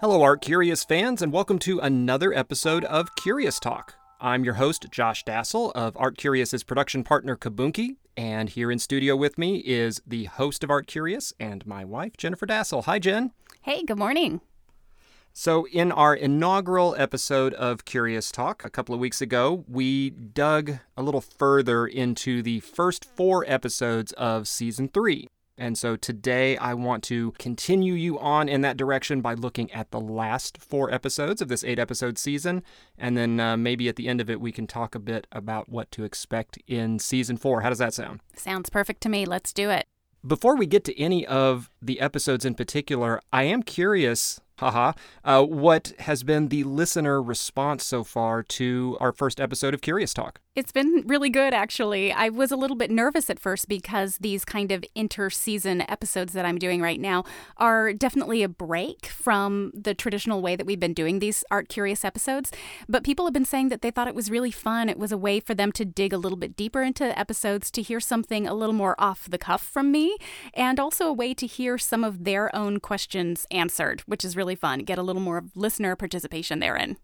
Hello, Art Curious fans, and welcome to another episode of Curious Talk. I'm your host, Josh Dasal of Art Curious's production partner, Kaboonki, and here in studio with me is the host of Art Curious and my wife, Jennifer Dasal. Hi, Jen. Hey, good morning. So, in our inaugural episode of Curious Talk a couple of weeks ago, we dug a little further into the first four episodes of season three. And so today I want to continue you on in that direction by looking at the last four episodes of this eight episode season. And then uh, maybe at the end of it, we can talk a bit about what to expect in season four. How does that sound? Sounds perfect to me. Let's do it. Before we get to any of the episodes in particular, I am curious haha, uh, what has been the listener response so far to our first episode of Curious Talk? It's been really good, actually. I was a little bit nervous at first because these kind of inter-season episodes that I'm doing right now are definitely a break from the traditional way that we've been doing these Art Curious episodes. But people have been saying that they thought it was really fun. It was a way for them to dig a little bit deeper into episodes, to hear something a little more off the cuff from me, and also a way to hear some of their own questions answered, which is really fun. Get a little more listener participation therein.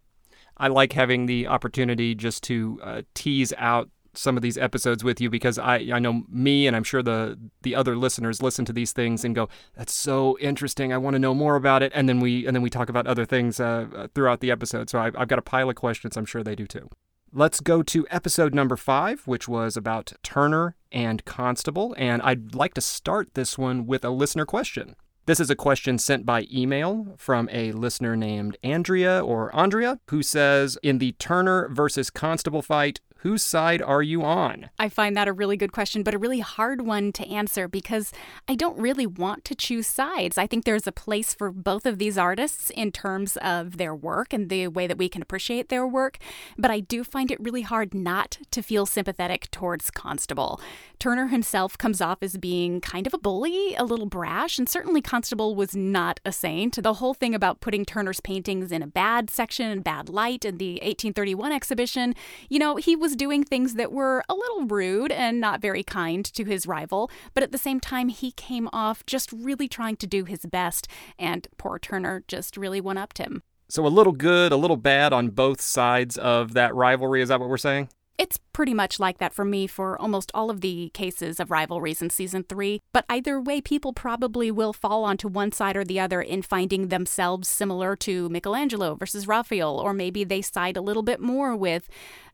I like having the opportunity just to uh, tease out some of these episodes with you because I I know me and I'm sure the the other listeners listen to these things and go that's so interesting I want to know more about it and then we and then we talk about other things uh, uh throughout the episode so I, I've got a pile of questions I'm sure they do too. Let's go to episode number five, which was about Turner and Constable. And I'd like to start this one with a listener question. This is a question sent by email from a listener named Andrea or Andrea, who says In the Turner versus Constable fight, Whose side are you on? I find that a really good question, but a really hard one to answer because I don't really want to choose sides. I think there's a place for both of these artists in terms of their work and the way that we can appreciate their work, but I do find it really hard not to feel sympathetic towards Constable. Turner himself comes off as being kind of a bully, a little brash, and certainly Constable was not a saint. The whole thing about putting Turner's paintings in a bad section and bad light in the 1831 exhibition, you know, he was was doing things that were a little rude and not very kind to his rival, but at the same time, he came off just really trying to do his best, and poor Turner just really one upped him. So a little good, a little bad on both sides of that rivalry. Is that what we're saying? It's pretty much like that for me for almost all of the cases of rivalries in season three, but either way, people probably will fall onto one side or the other in finding themselves similar to Michelangelo versus Raphael, or maybe they side a little bit more with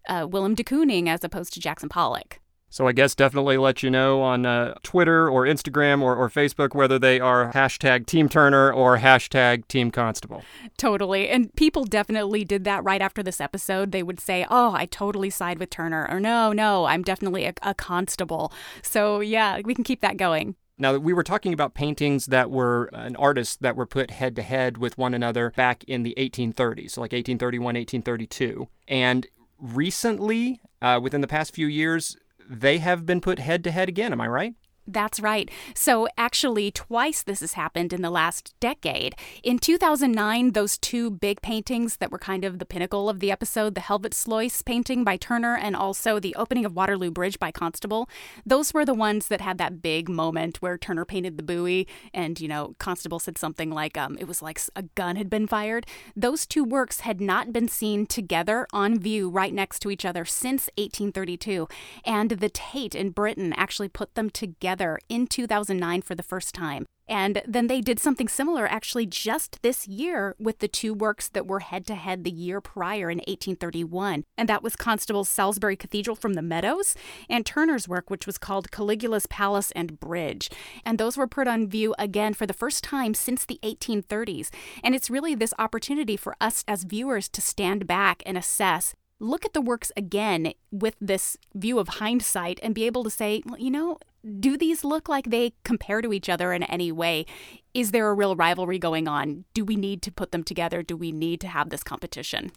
uh, Willem de Kooning as opposed to Jackson Pollock. So I guess definitely let you know on uh, Twitter or Instagram or, or Facebook whether they are hashtag Team Turner or hashtag Team Constable. Totally. And people definitely did that right after this episode. They would say, oh, I totally side with Turner, or no, no, I'm definitely a, a constable. So yeah, we can keep that going. Now, we were talking about paintings that were an artist that were put head to head with one another back in the 1830s, so like 1831, 1832. And recently, uh, within the past few years, they have been put head to head again. Am I right? That's right. So, actually, twice this has happened in the last decade. In 2009, those two big paintings that were kind of the pinnacle of the episode the Helvoetsluis painting by Turner and also the opening of Waterloo Bridge by Constable those were the ones that had that big moment where Turner painted the buoy and, you know, Constable said something like um, it was like a gun had been fired. Those two works had not been seen together on view right next to each other since 1832. And the Tate in Britain actually put them together together in 2009 for the first time. And then they did something similar actually just this year with the two works that were head to head the year prior in 1831. And that was Constable's Salisbury Cathedral from the Meadows and Turner's work, which was called Caligula's Palace and Bridge. And those were put on view again for the first time since the 1830s. And it's really this opportunity for us as viewers to stand back and assess look at the works again with this view of hindsight and be able to say, well, you know, do these look like they compare to each other in any way? Is there a real rivalry going on? Do we need to put them together? Do we need to have this competition?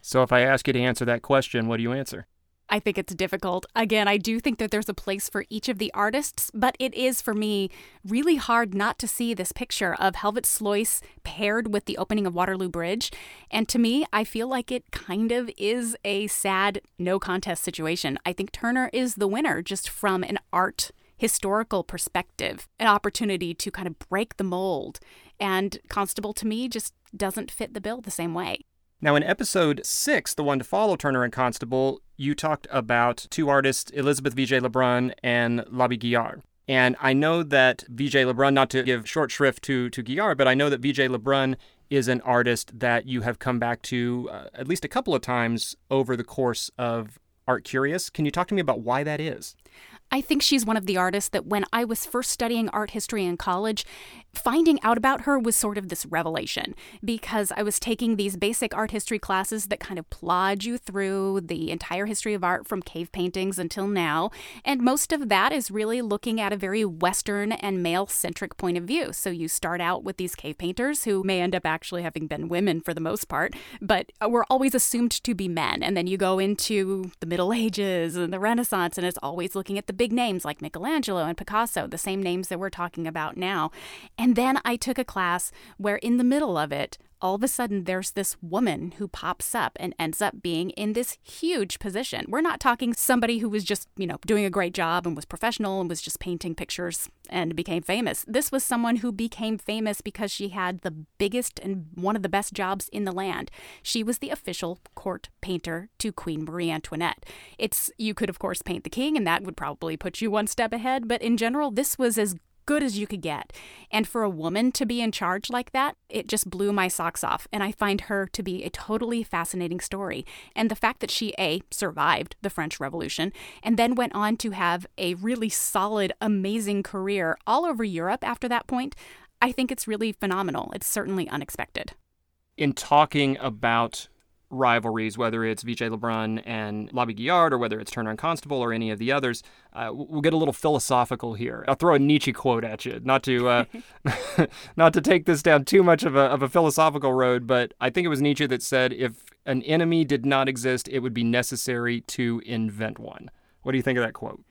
So, if I ask you to answer that question, what do you answer? I think it's difficult. Again, I do think that there's a place for each of the artists, but it is for me really hard not to see this picture of Helvoetsluis paired with the opening of Waterloo Bridge. And to me, I feel like it kind of is a sad no contest situation. I think Turner is the winner just from an art historical perspective, an opportunity to kind of break the mold And Constable to me just doesn't fit the bill the same way. Now, in episode six, the one to follow Turner and Constable, you talked about two artists, Elizabeth Vigée Lebrun and Labille-Guiard. And I know that Vigée Lebrun, not to give short shrift to, to Guiard, but I know that Vigée Lebrun is an artist that you have come back to uh, at least a couple of times over the course of Art Curious. Can you talk to me about why that is? I think she's one of the artists that when I was first studying art history in college, finding out about her was sort of this revelation because I was taking these basic art history classes that kind of plod you through the entire history of art from cave paintings until now. And most of that is really looking at a very Western and male centric point of view. So you start out with these cave painters who may end up actually having been women for the most part, but were always assumed to be men. And then you go into the Middle Ages and the Renaissance, and it's always looking at the big names like Michelangelo and Picasso, the same names that we're talking about now. And then I took a class where, in the middle of it, all of a sudden there's this woman who pops up and ends up being in this huge position. We're not talking somebody who was just, you know, doing a great job and was professional and was just painting pictures and became famous. This was someone who became famous because she had the biggest and one of the best jobs in the land. She was the official court painter to Queen Marie Antoinette. It's you could of course paint the king and that would probably put you one step ahead, but in general this was as good as you could get. And for a woman to be in charge like that, it just blew my socks off. And I find her to be a totally fascinating story. And the fact that she, A, survived the French Revolution and then went on to have a really solid, amazing career all over Europe after that point, I think it's really phenomenal. It's certainly unexpected. In talking about rivalries, whether it's Vigée Lebrun and Labille-Guiard or whether it's Turner and Constable or any of the others, uh, we'll get a little philosophical here. I'll throw a Nietzsche quote at you, not to uh, not to take this down too much of a, of a philosophical road, but I think it was Nietzsche that said, if an enemy did not exist, it would be necessary to invent one. What do you think of that quote?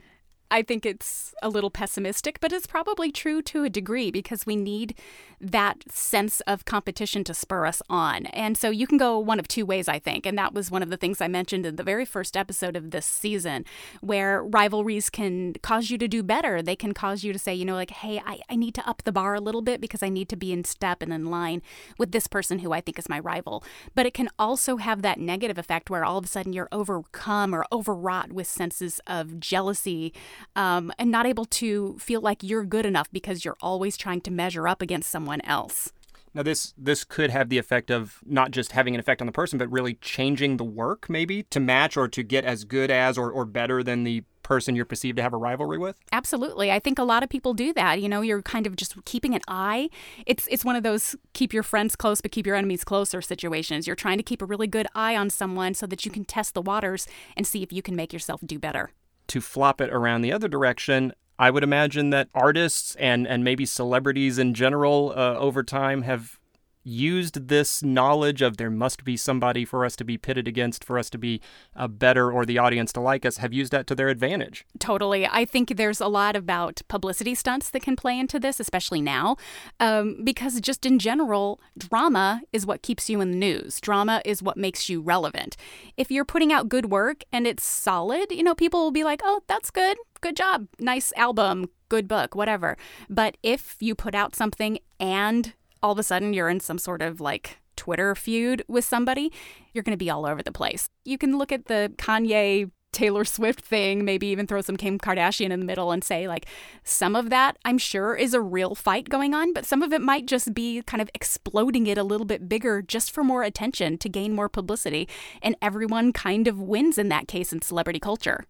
I think it's a little pessimistic, but it's probably true to a degree because we need that sense of competition to spur us on. And so you can go one of two ways, I think. And that was one of the things I mentioned in the very first episode of this season, where rivalries can cause you to do better. They can cause you to say, you know, like, hey, I, I need to up the bar a little bit because I need to be in step and in line with this person who I think is my rival. But it can also have that negative effect where all of a sudden you're overcome or overwrought with senses of jealousy um, and not able to feel like you're good enough because you're always trying to measure up against someone else. Now this this could have the effect of not just having an effect on the person, but really changing the work maybe to match or to get as good as or, or better than the person you're perceived to have a rivalry with? Absolutely. I think a lot of people do that. You know, you're kind of just keeping an eye. It's it's one of those keep your friends close but keep your enemies closer situations. You're trying to keep a really good eye on someone so that you can test the waters and see if you can make yourself do better to flop it around the other direction, I would imagine that artists and, and maybe celebrities in general uh, over time have used this knowledge of there must be somebody for us to be pitted against, for us to be uh, better, or the audience to like us, have used that to their advantage. Totally. I think there's a lot about publicity stunts that can play into this, especially now, um, because just in general, drama is what keeps you in the news. Drama is what makes you relevant. If you're putting out good work and it's solid, you know, people will be like, oh, that's good. Good job. Nice album. Good book, whatever. But if you put out something and all of a sudden you're in some sort of like Twitter feud with somebody, you're going to be all over the place. You can look at the Kanye Taylor Swift thing, maybe even throw some Kim Kardashian in the middle and say, like, some of that I'm sure is a real fight going on, but some of it might just be kind of exploding it a little bit bigger just for more attention to gain more publicity. And everyone kind of wins in that case in celebrity culture.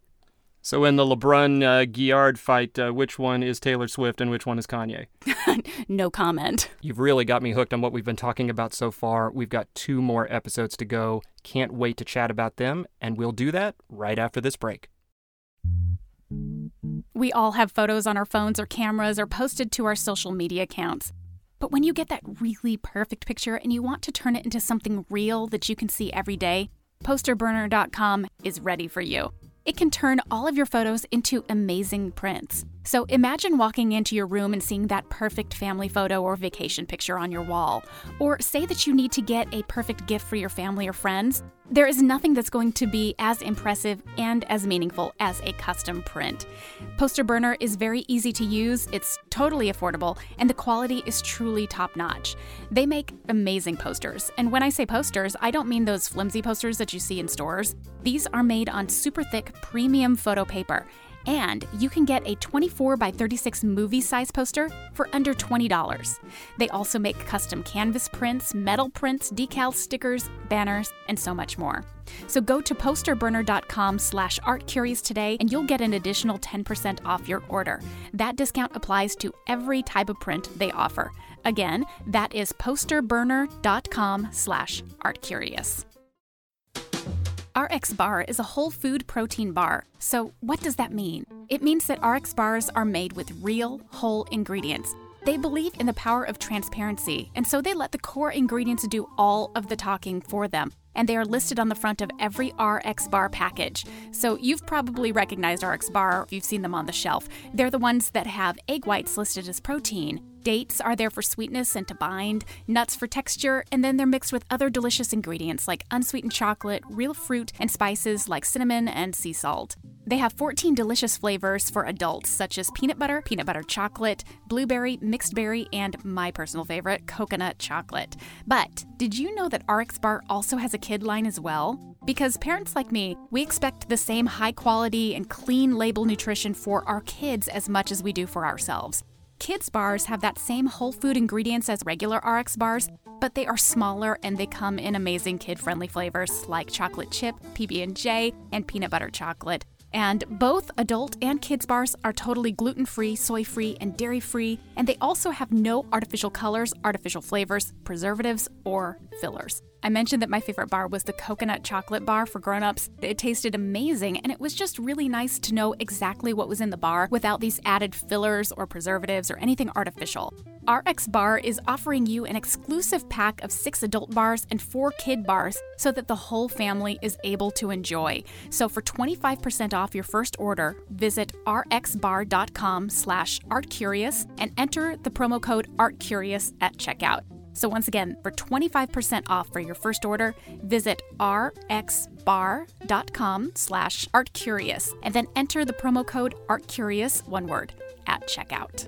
So in the Lebrun uh, Guiard fight, uh, which one is Taylor Swift and which one is Kanye? no comment. You've really got me hooked on what we've been talking about so far. We've got two more episodes to go. Can't wait to chat about them, and we'll do that right after this break. We all have photos on our phones or cameras or posted to our social media accounts. But when you get that really perfect picture and you want to turn it into something real that you can see every day, posterburner.com is ready for you. It can turn all of your photos into amazing prints. So imagine walking into your room and seeing that perfect family photo or vacation picture on your wall. Or say that you need to get a perfect gift for your family or friends. There is nothing that's going to be as impressive and as meaningful as a custom print. Poster Burner is very easy to use, it's totally affordable, and the quality is truly top notch. They make amazing posters, and when I say posters, I don't mean those flimsy posters that you see in stores. These are made on super thick premium photo paper and you can get a 24 by 36 movie size poster for under $20. They also make custom canvas prints, metal prints, decals, stickers, banners, and so much more. So go to posterburner.com slash artcurious today and you'll get an additional 10% off your order. That discount applies to every type of print they offer. Again, that is posterburner.com slash artcurious. RX Bar is a whole food protein bar. So, what does that mean? It means that RX bars are made with real, whole ingredients. They believe in the power of transparency, and so they let the core ingredients do all of the talking for them. And they are listed on the front of every RX Bar package. So you've probably recognized RX Bar if you've seen them on the shelf. They're the ones that have egg whites listed as protein, Dates are there for sweetness and to bind, nuts for texture, and then they're mixed with other delicious ingredients like unsweetened chocolate, real fruit, and spices like cinnamon and sea salt. They have 14 delicious flavors for adults, such as peanut butter, peanut butter chocolate, blueberry, mixed berry, and my personal favorite, coconut chocolate. But did you know that RX Bar also has a kid line as well? Because parents like me, we expect the same high quality and clean label nutrition for our kids as much as we do for ourselves. Kids bars have that same whole food ingredients as regular RX bars, but they are smaller and they come in amazing kid-friendly flavors like chocolate chip, PB&J, and peanut butter chocolate. And both adult and kids bars are totally gluten free, soy free, and dairy free. And they also have no artificial colors, artificial flavors, preservatives, or fillers. I mentioned that my favorite bar was the coconut chocolate bar for grown-ups. It tasted amazing and it was just really nice to know exactly what was in the bar without these added fillers or preservatives or anything artificial. RX Bar is offering you an exclusive pack of 6 adult bars and 4 kid bars so that the whole family is able to enjoy. So for 25% off your first order, visit rxbar.com slash artcurious and enter the promo code artcurious at checkout. So, once again, for 25% off for your first order, visit rxbar.com slash artcurious and then enter the promo code artcurious, one word, at checkout.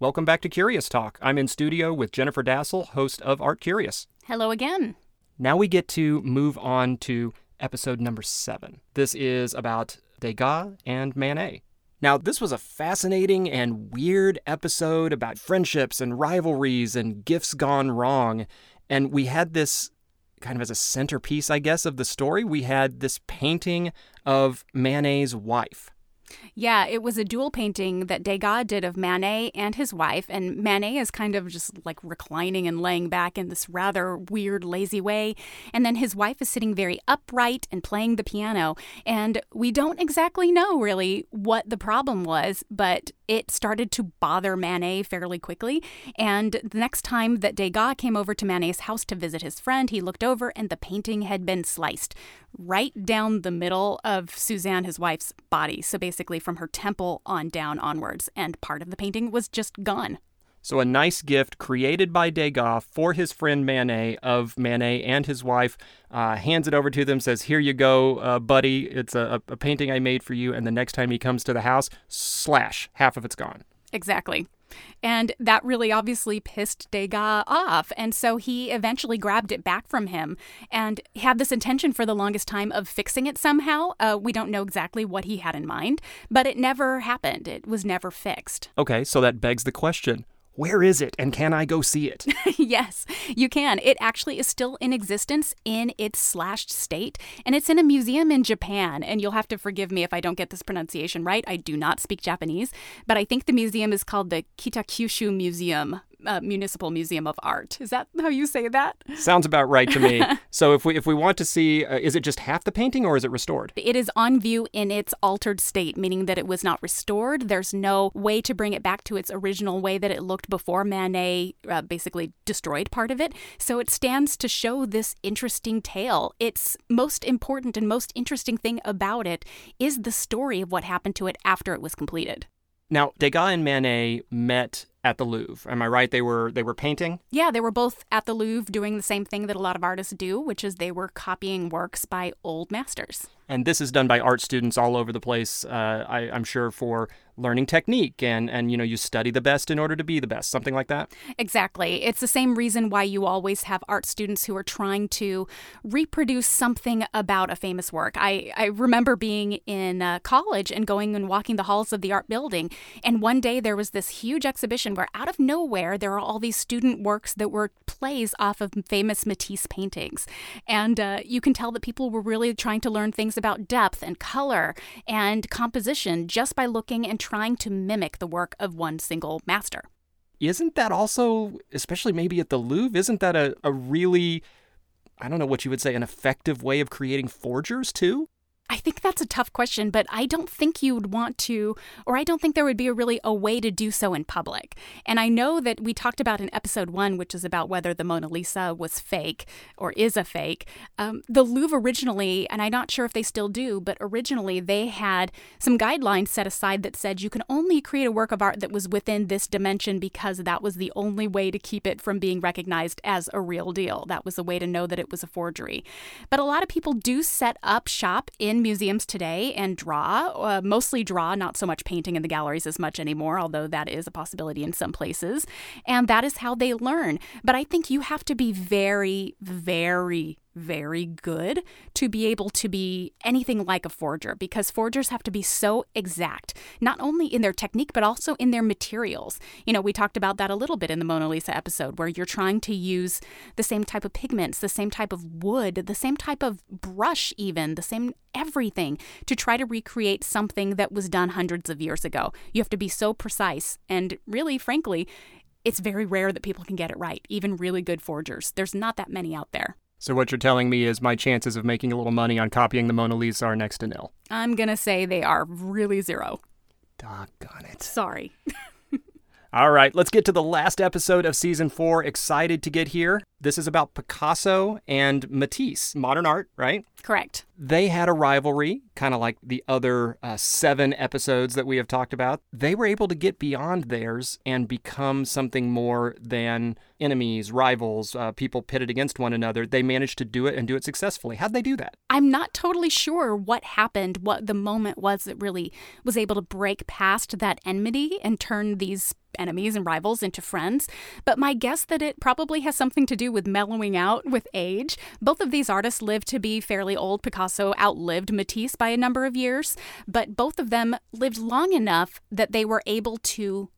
Welcome back to Curious Talk. I'm in studio with Jennifer Dasal, host of Art Curious. Hello again. Now we get to move on to episode number seven. This is about Degas and Manet. Now, this was a fascinating and weird episode about friendships and rivalries and gifts gone wrong. And we had this kind of as a centerpiece, I guess, of the story. We had this painting of Manet's wife. Yeah, it was a dual painting that Degas did of Manet and his wife. And Manet is kind of just like reclining and laying back in this rather weird, lazy way. And then his wife is sitting very upright and playing the piano. And we don't exactly know really what the problem was, but it started to bother Manet fairly quickly. And the next time that Degas came over to Manet's house to visit his friend, he looked over and the painting had been sliced right down the middle of Suzanne, his wife's body. So basically, from her temple on down onwards, and part of the painting was just gone. So, a nice gift created by Degas for his friend Manet of Manet and his wife. Uh, hands it over to them, says, Here you go, uh, buddy. It's a, a painting I made for you. And the next time he comes to the house, slash, half of it's gone. Exactly. And that really obviously pissed Degas off. And so he eventually grabbed it back from him and had this intention for the longest time of fixing it somehow. Uh, we don't know exactly what he had in mind, but it never happened. It was never fixed. Okay, so that begs the question where is it and can I go see it? yes, you can. It actually is still in existence in its slashed state, and it's in a museum in Japan. And you'll have to forgive me if I don't get this pronunciation right. I do not speak Japanese, but I think the museum is called the Kitakyushu Museum. Uh, Municipal Museum of Art. Is that how you say that? Sounds about right to me. so if we if we want to see, uh, is it just half the painting or is it restored? It is on view in its altered state, meaning that it was not restored. There's no way to bring it back to its original way that it looked before Manet uh, basically destroyed part of it. So it stands to show this interesting tale. Its most important and most interesting thing about it is the story of what happened to it after it was completed. Now, Degas and Manet met at the Louvre. Am I right? They were they were painting. Yeah, they were both at the Louvre doing the same thing that a lot of artists do, which is they were copying works by old masters. And this is done by art students all over the place. Uh, I, I'm sure for learning technique and and you know you study the best in order to be the best, something like that. Exactly. It's the same reason why you always have art students who are trying to reproduce something about a famous work. I I remember being in uh, college and going and walking the halls of the art building, and one day there was this huge exhibition where out of nowhere there are all these student works that were plays off of famous Matisse paintings, and uh, you can tell that people were really trying to learn things about depth and color and composition just by looking and trying to mimic the work of one single master. Isn't that also, especially maybe at the Louvre, isn't that a, a really, I don't know what you would say, an effective way of creating forgers too? I think that's a tough question, but I don't think you would want to, or I don't think there would be a really a way to do so in public. And I know that we talked about in episode one, which is about whether the Mona Lisa was fake or is a fake. Um, the Louvre originally, and I'm not sure if they still do, but originally they had some guidelines set aside that said you can only create a work of art that was within this dimension because that was the only way to keep it from being recognized as a real deal. That was a way to know that it was a forgery. But a lot of people do set up shop in museums today and draw, uh, mostly draw, not so much painting in the galleries as much anymore, although that is a possibility in some places. And that is how they learn. But I think you have to be very, very very good to be able to be anything like a forger because forgers have to be so exact, not only in their technique, but also in their materials. You know, we talked about that a little bit in the Mona Lisa episode where you're trying to use the same type of pigments, the same type of wood, the same type of brush, even, the same everything to try to recreate something that was done hundreds of years ago. You have to be so precise. And really, frankly, it's very rare that people can get it right, even really good forgers. There's not that many out there. So what you're telling me is my chances of making a little money on copying the Mona Lisa are next to nil. I'm going to say they are really zero. Doggone it. Sorry. All right, let's get to the last episode of season four. Excited to get here. This is about Picasso and Matisse, modern art, right? Correct. They had a rivalry, kind of like the other uh, seven episodes that we have talked about. They were able to get beyond theirs and become something more than enemies, rivals, uh, people pitted against one another. They managed to do it and do it successfully. How'd they do that? I'm not totally sure what happened, what the moment was that really was able to break past that enmity and turn these enemies and rivals into friends. But my guess that it probably has something to do with mellowing out with age. Both of these artists lived to be fairly old. Picasso outlived Matisse by a number of years, but both of them lived long enough that they were able to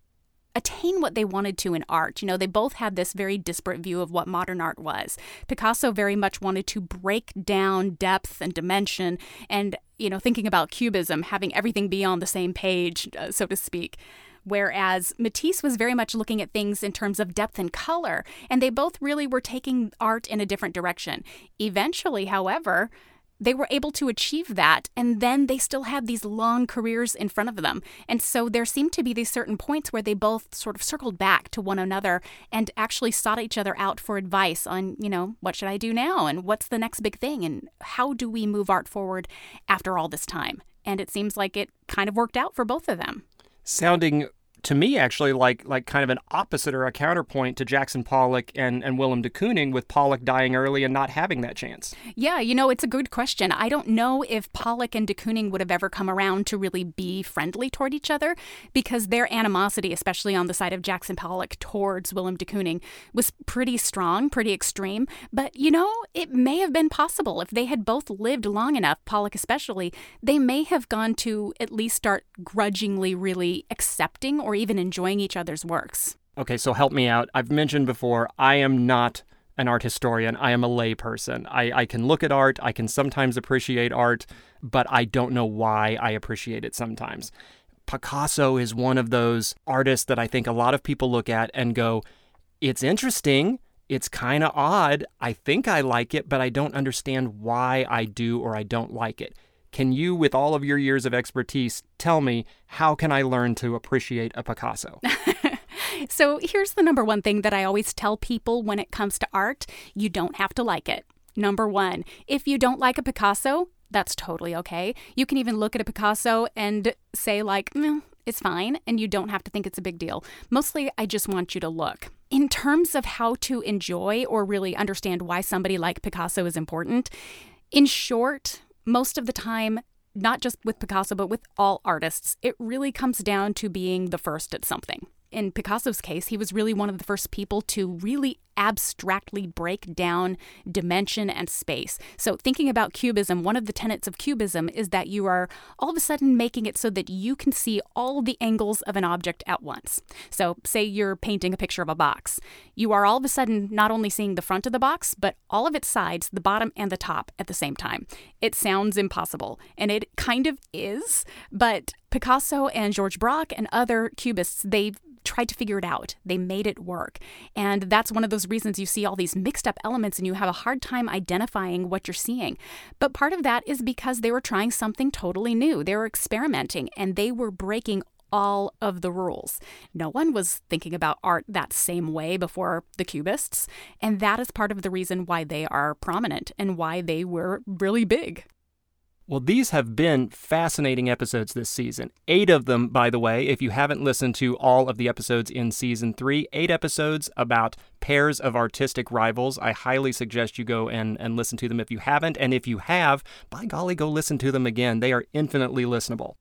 attain what they wanted to in art. You know, they both had this very disparate view of what modern art was. Picasso very much wanted to break down depth and dimension and, you know, thinking about cubism, having everything be on the same page, uh, so to speak. Whereas Matisse was very much looking at things in terms of depth and color, and they both really were taking art in a different direction. Eventually, however, they were able to achieve that and then they still had these long careers in front of them. And so there seemed to be these certain points where they both sort of circled back to one another and actually sought each other out for advice on you know what should i do now and what's the next big thing and how do we move art forward after all this time? And it seems like it kind of worked out for both of them Sounding to me actually like like kind of an opposite or a counterpoint to Jackson Pollock and, and Willem de Kooning with Pollock dying early and not having that chance. Yeah, you know, it's a good question. I don't know if Pollock and de Kooning would have ever come around to really be friendly toward each other because their animosity, especially on the side of Jackson Pollock towards Willem de Kooning, was pretty strong, pretty extreme. But, you know, it may have been possible if they had both lived long enough, Pollock especially, they may have gone to at least start grudgingly really accepting even enjoying each other's works. Okay, so help me out. I've mentioned before, I am not an art historian. I am a layperson. I, I can look at art, I can sometimes appreciate art, but I don't know why I appreciate it sometimes. Picasso is one of those artists that I think a lot of people look at and go, it's interesting. It's kind of odd. I think I like it, but I don't understand why I do or I don't like it. Can you, with all of your years of expertise, tell me how can I learn to appreciate a Picasso? so here's the number one thing that I always tell people when it comes to art you don't have to like it. Number one, if you don't like a Picasso, that's totally okay. You can even look at a Picasso and say, like, mm, it's fine, and you don't have to think it's a big deal. Mostly, I just want you to look. In terms of how to enjoy or really understand why somebody like Picasso is important, in short, most of the time, not just with Picasso, but with all artists, it really comes down to being the first at something. In Picasso's case, he was really one of the first people to really abstractly break down dimension and space. So, thinking about cubism, one of the tenets of cubism is that you are all of a sudden making it so that you can see all the angles of an object at once. So, say you're painting a picture of a box. You are all of a sudden not only seeing the front of the box, but all of its sides, the bottom and the top at the same time. It sounds impossible, and it kind of is, but Picasso and George Braque and other cubists, they tried to figure it out. They made it work. And that's one of those reasons you see all these mixed up elements and you have a hard time identifying what you're seeing. But part of that is because they were trying something totally new. They were experimenting and they were breaking all of the rules. No one was thinking about art that same way before the Cubists, and that is part of the reason why they are prominent and why they were really big. Well, these have been fascinating episodes this season. Eight of them, by the way, if you haven't listened to all of the episodes in season three, eight episodes about pairs of artistic rivals. I highly suggest you go and, and listen to them if you haven't. And if you have, by golly, go listen to them again. They are infinitely listenable.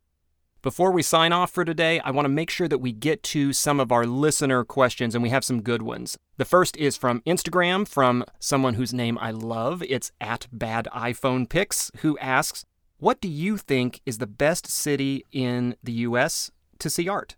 Before we sign off for today, I want to make sure that we get to some of our listener questions, and we have some good ones. The first is from Instagram from someone whose name I love. It's at Bad iPhone Pics, who asks, what do you think is the best city in the U.S. to see art?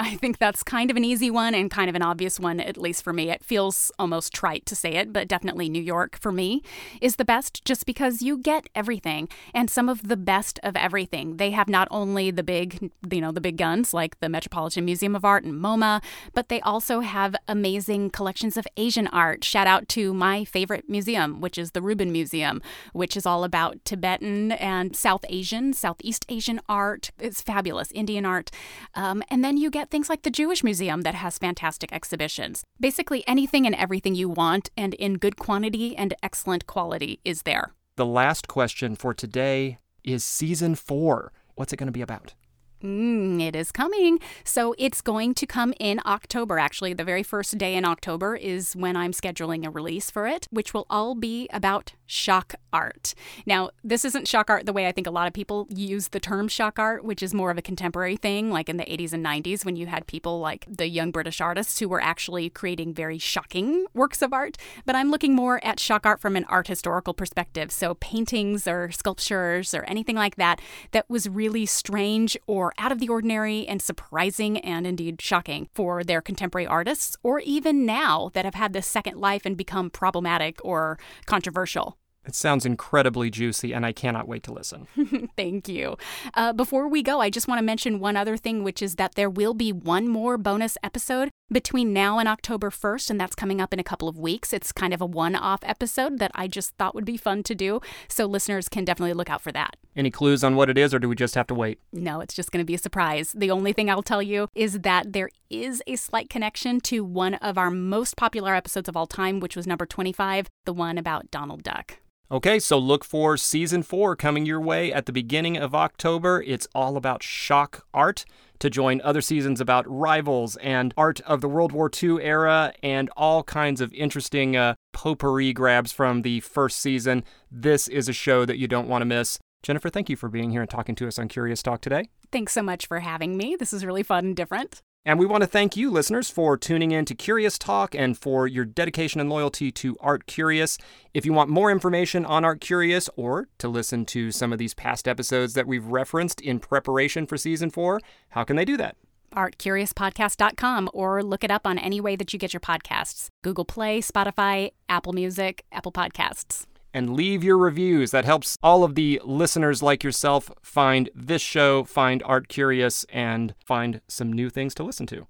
I think that's kind of an easy one and kind of an obvious one, at least for me. It feels almost trite to say it, but definitely New York for me is the best just because you get everything and some of the best of everything. They have not only the big, you know, the big guns like the Metropolitan Museum of Art and MoMA, but they also have amazing collections of Asian art. Shout out to my favorite museum, which is the Rubin Museum, which is all about Tibetan and South Asian, Southeast Asian art. It's fabulous, Indian art. Um, and then you get things like the Jewish Museum that has fantastic exhibitions. Basically, anything and everything you want and in good quantity and excellent quality is there. The last question for today is season four. What's it going to be about? Mm, it is coming. So it's going to come in October, actually. The very first day in October is when I'm scheduling a release for it, which will all be about shock art. Now, this isn't shock art the way I think a lot of people use the term shock art, which is more of a contemporary thing, like in the 80s and 90s when you had people like the young British artists who were actually creating very shocking works of art. But I'm looking more at shock art from an art historical perspective. So paintings or sculptures or anything like that that was really strange or out of the ordinary and surprising and indeed shocking for their contemporary artists, or even now that have had this second life and become problematic or controversial. It sounds incredibly juicy, and I cannot wait to listen. Thank you. Uh, before we go, I just want to mention one other thing, which is that there will be one more bonus episode between now and October 1st, and that's coming up in a couple of weeks. It's kind of a one off episode that I just thought would be fun to do. So listeners can definitely look out for that. Any clues on what it is, or do we just have to wait? No, it's just going to be a surprise. The only thing I'll tell you is that there is a slight connection to one of our most popular episodes of all time, which was number 25, the one about Donald Duck. Okay, so look for season four coming your way at the beginning of October. It's all about shock art to join other seasons about rivals and art of the World War II era and all kinds of interesting uh, potpourri grabs from the first season. This is a show that you don't want to miss. Jennifer, thank you for being here and talking to us on Curious Talk today. Thanks so much for having me. This is really fun and different. And we want to thank you, listeners, for tuning in to Curious Talk and for your dedication and loyalty to Art Curious. If you want more information on Art Curious or to listen to some of these past episodes that we've referenced in preparation for season four, how can they do that? artcuriouspodcast.com or look it up on any way that you get your podcasts Google Play, Spotify, Apple Music, Apple Podcasts and leave your reviews. That helps all of the listeners like yourself find this show, find Art Curious, and find some new things to listen to.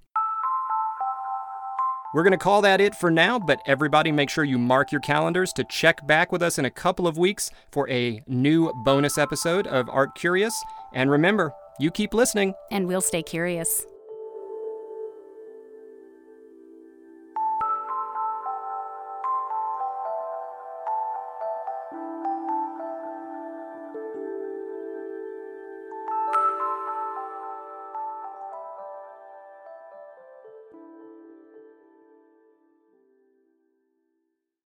We're going to call that it for now, but everybody make sure you mark your calendars to check back with us in a couple of weeks for a new bonus episode of Art Curious. And remember, you keep listening. And we'll stay curious.